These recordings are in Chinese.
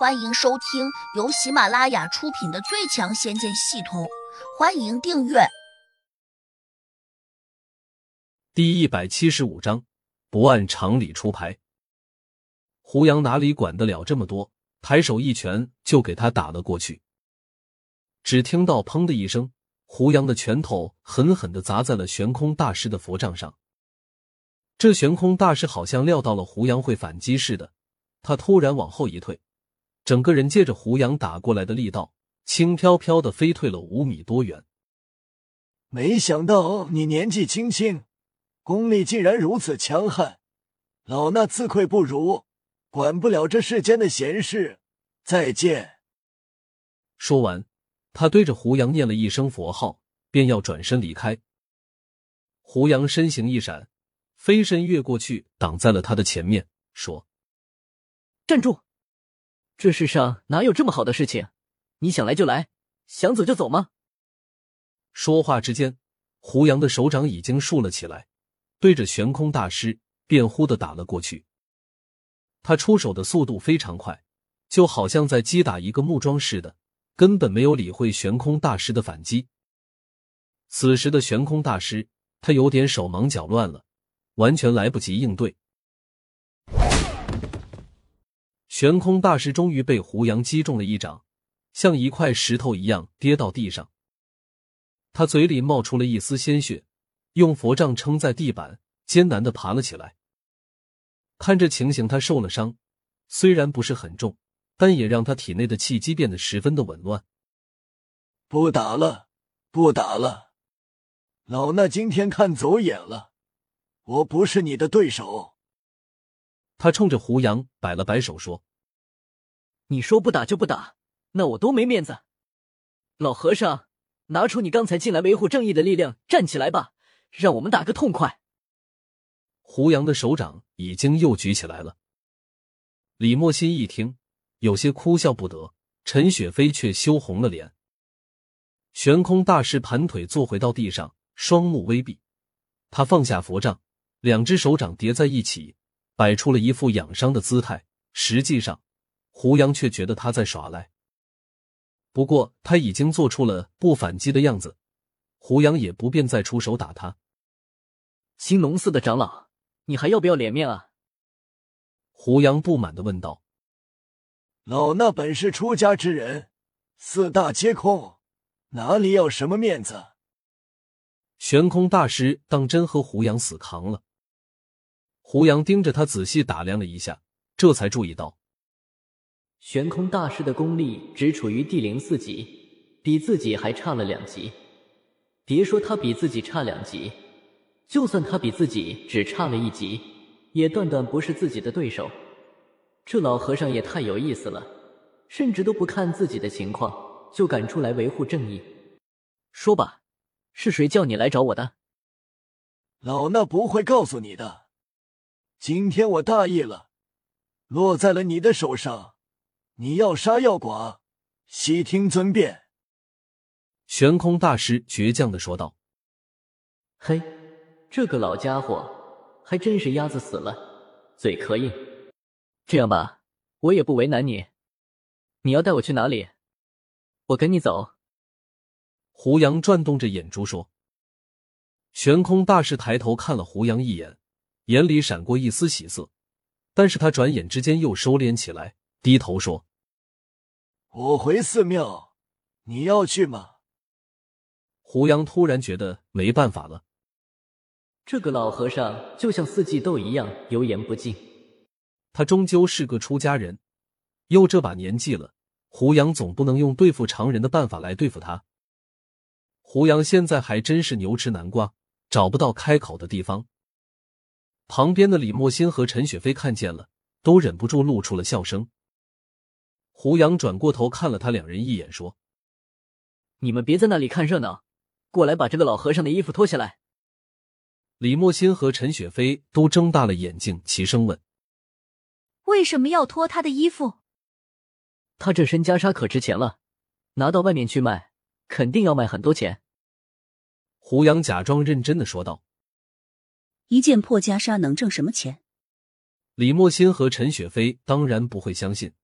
欢迎收听由喜马拉雅出品的《最强仙剑系统》，欢迎订阅。第一百七十五章，不按常理出牌。胡杨哪里管得了这么多，抬手一拳就给他打了过去。只听到“砰”的一声，胡杨的拳头狠狠的砸在了悬空大师的佛杖上。这悬空大师好像料到了胡杨会反击似的，他突然往后一退。整个人借着胡杨打过来的力道，轻飘飘的飞退了五米多远。没想到你年纪轻轻，功力竟然如此强悍，老衲自愧不如，管不了这世间的闲事，再见。说完，他对着胡杨念了一声佛号，便要转身离开。胡杨身形一闪，飞身越过去，挡在了他的前面，说：“站住！”这世上哪有这么好的事情？你想来就来，想走就走吗？说话之间，胡杨的手掌已经竖了起来，对着悬空大师便呼的打了过去。他出手的速度非常快，就好像在击打一个木桩似的，根本没有理会悬空大师的反击。此时的悬空大师，他有点手忙脚乱了，完全来不及应对。悬空大师终于被胡杨击中了一掌，像一块石头一样跌到地上。他嘴里冒出了一丝鲜血，用佛杖撑在地板，艰难的爬了起来。看这情形，他受了伤，虽然不是很重，但也让他体内的气机变得十分的紊乱。不打了，不打了，老衲今天看走眼了，我不是你的对手。他冲着胡杨摆了摆手说。你说不打就不打，那我多没面子。老和尚，拿出你刚才进来维护正义的力量，站起来吧，让我们打个痛快。胡杨的手掌已经又举起来了。李莫心一听，有些哭笑不得，陈雪飞却羞红了脸。悬空大师盘腿坐回到地上，双目微闭，他放下佛杖，两只手掌叠在一起，摆出了一副养伤的姿态。实际上。胡杨却觉得他在耍赖，不过他已经做出了不反击的样子，胡杨也不便再出手打他。青龙寺的长老，你还要不要脸面啊？胡杨不满的问道。老衲本是出家之人，四大皆空，哪里要什么面子？悬空大师当真和胡杨死扛了。胡杨盯着他仔细打量了一下，这才注意到。悬空大师的功力只处于第零四级，比自己还差了两级。别说他比自己差两级，就算他比自己只差了一级，也断断不是自己的对手。这老和尚也太有意思了，甚至都不看自己的情况，就敢出来维护正义。说吧，是谁叫你来找我的？老衲不会告诉你的。今天我大意了，落在了你的手上。你要杀要剐，悉听尊便。”悬空大师倔强的说道。“嘿，这个老家伙还真是鸭子死了，嘴壳硬。这样吧，我也不为难你。你要带我去哪里？我跟你走。”胡杨转动着眼珠说。悬空大师抬头看了胡杨一眼，眼里闪过一丝喜色，但是他转眼之间又收敛起来，低头说。我回寺庙，你要去吗？胡杨突然觉得没办法了。这个老和尚就像四季豆一样油盐不进。他终究是个出家人，又这把年纪了，胡杨总不能用对付常人的办法来对付他。胡杨现在还真是牛吃南瓜，找不到开口的地方。旁边的李莫欣和陈雪飞看见了，都忍不住露出了笑声。胡杨转过头看了他两人一眼，说：“你们别在那里看热闹，过来把这个老和尚的衣服脱下来。”李莫心和陈雪飞都睁大了眼睛，齐声问：“为什么要脱他的衣服？”他这身袈裟可值钱了，拿到外面去卖，肯定要卖很多钱。胡杨假装认真的说道：“一件破袈裟能挣什么钱？”李莫心和陈雪飞当然不会相信。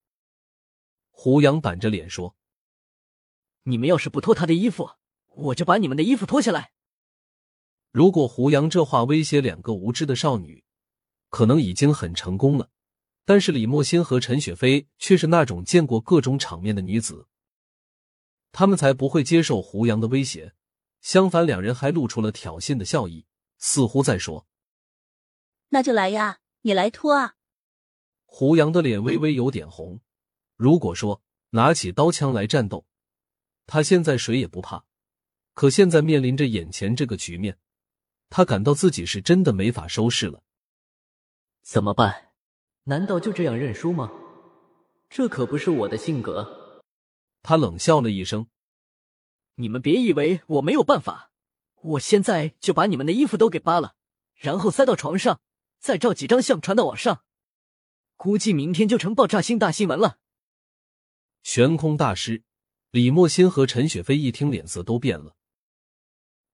胡杨板着脸说：“你们要是不脱他的衣服，我就把你们的衣服脱下来。”如果胡杨这话威胁两个无知的少女，可能已经很成功了。但是李莫欣和陈雪飞却是那种见过各种场面的女子，他们才不会接受胡杨的威胁。相反，两人还露出了挑衅的笑意，似乎在说：“那就来呀，你来脱啊！”胡杨的脸微微有点红。如果说拿起刀枪来战斗，他现在谁也不怕。可现在面临着眼前这个局面，他感到自己是真的没法收拾了。怎么办？难道就这样认输吗？这可不是我的性格。他冷笑了一声：“你们别以为我没有办法，我现在就把你们的衣服都给扒了，然后塞到床上，再照几张相传到网上，估计明天就成爆炸性大新闻了。”悬空大师李莫心和陈雪飞一听，脸色都变了。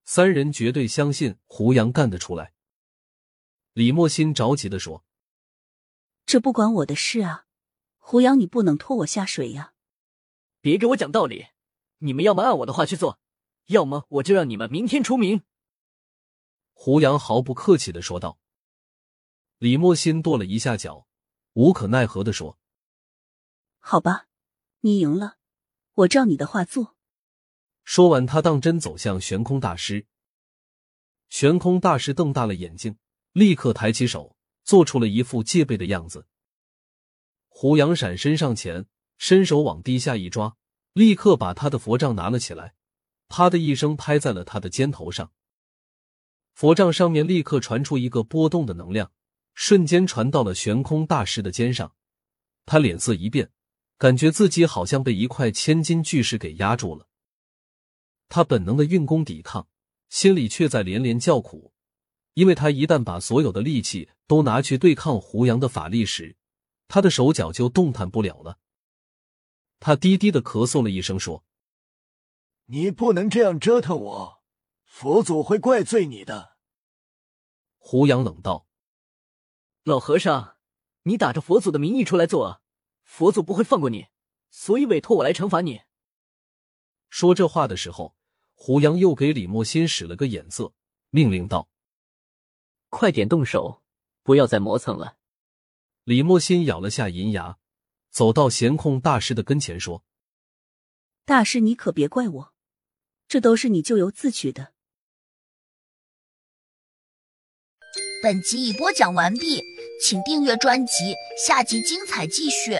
三人绝对相信胡杨干得出来。李莫心着急的说。这不关我的事啊，胡杨，你不能拖我下水呀！别给我讲道理，你们要么按我的话去做，要么我就让你们明天出名。胡杨毫不客气的说道。李莫心跺了一下脚，无可奈何的说：“好吧，你赢了，我照你的话做。”说完，他当真走向悬空大师。悬空大师瞪大了眼睛，立刻抬起手。做出了一副戒备的样子。胡杨闪身上前，伸手往地下一抓，立刻把他的佛杖拿了起来，啪的一声拍在了他的肩头上。佛杖上面立刻传出一个波动的能量，瞬间传到了悬空大师的肩上。他脸色一变，感觉自己好像被一块千斤巨石给压住了。他本能的运功抵抗，心里却在连连叫苦。因为他一旦把所有的力气都拿去对抗胡杨的法力时，他的手脚就动弹不了了。他低低的咳嗽了一声，说：“你不能这样折腾我，佛祖会怪罪你的。”胡杨冷道：“老和尚，你打着佛祖的名义出来做，佛祖不会放过你，所以委托我来惩罚你。”说这话的时候，胡杨又给李莫心使了个眼色，命令道。快点动手，不要再磨蹭了。李莫心咬了下银牙，走到闲空大师的跟前说：“大师，你可别怪我，这都是你咎由自取的。”本集已播讲完毕，请订阅专辑，下集精彩继续。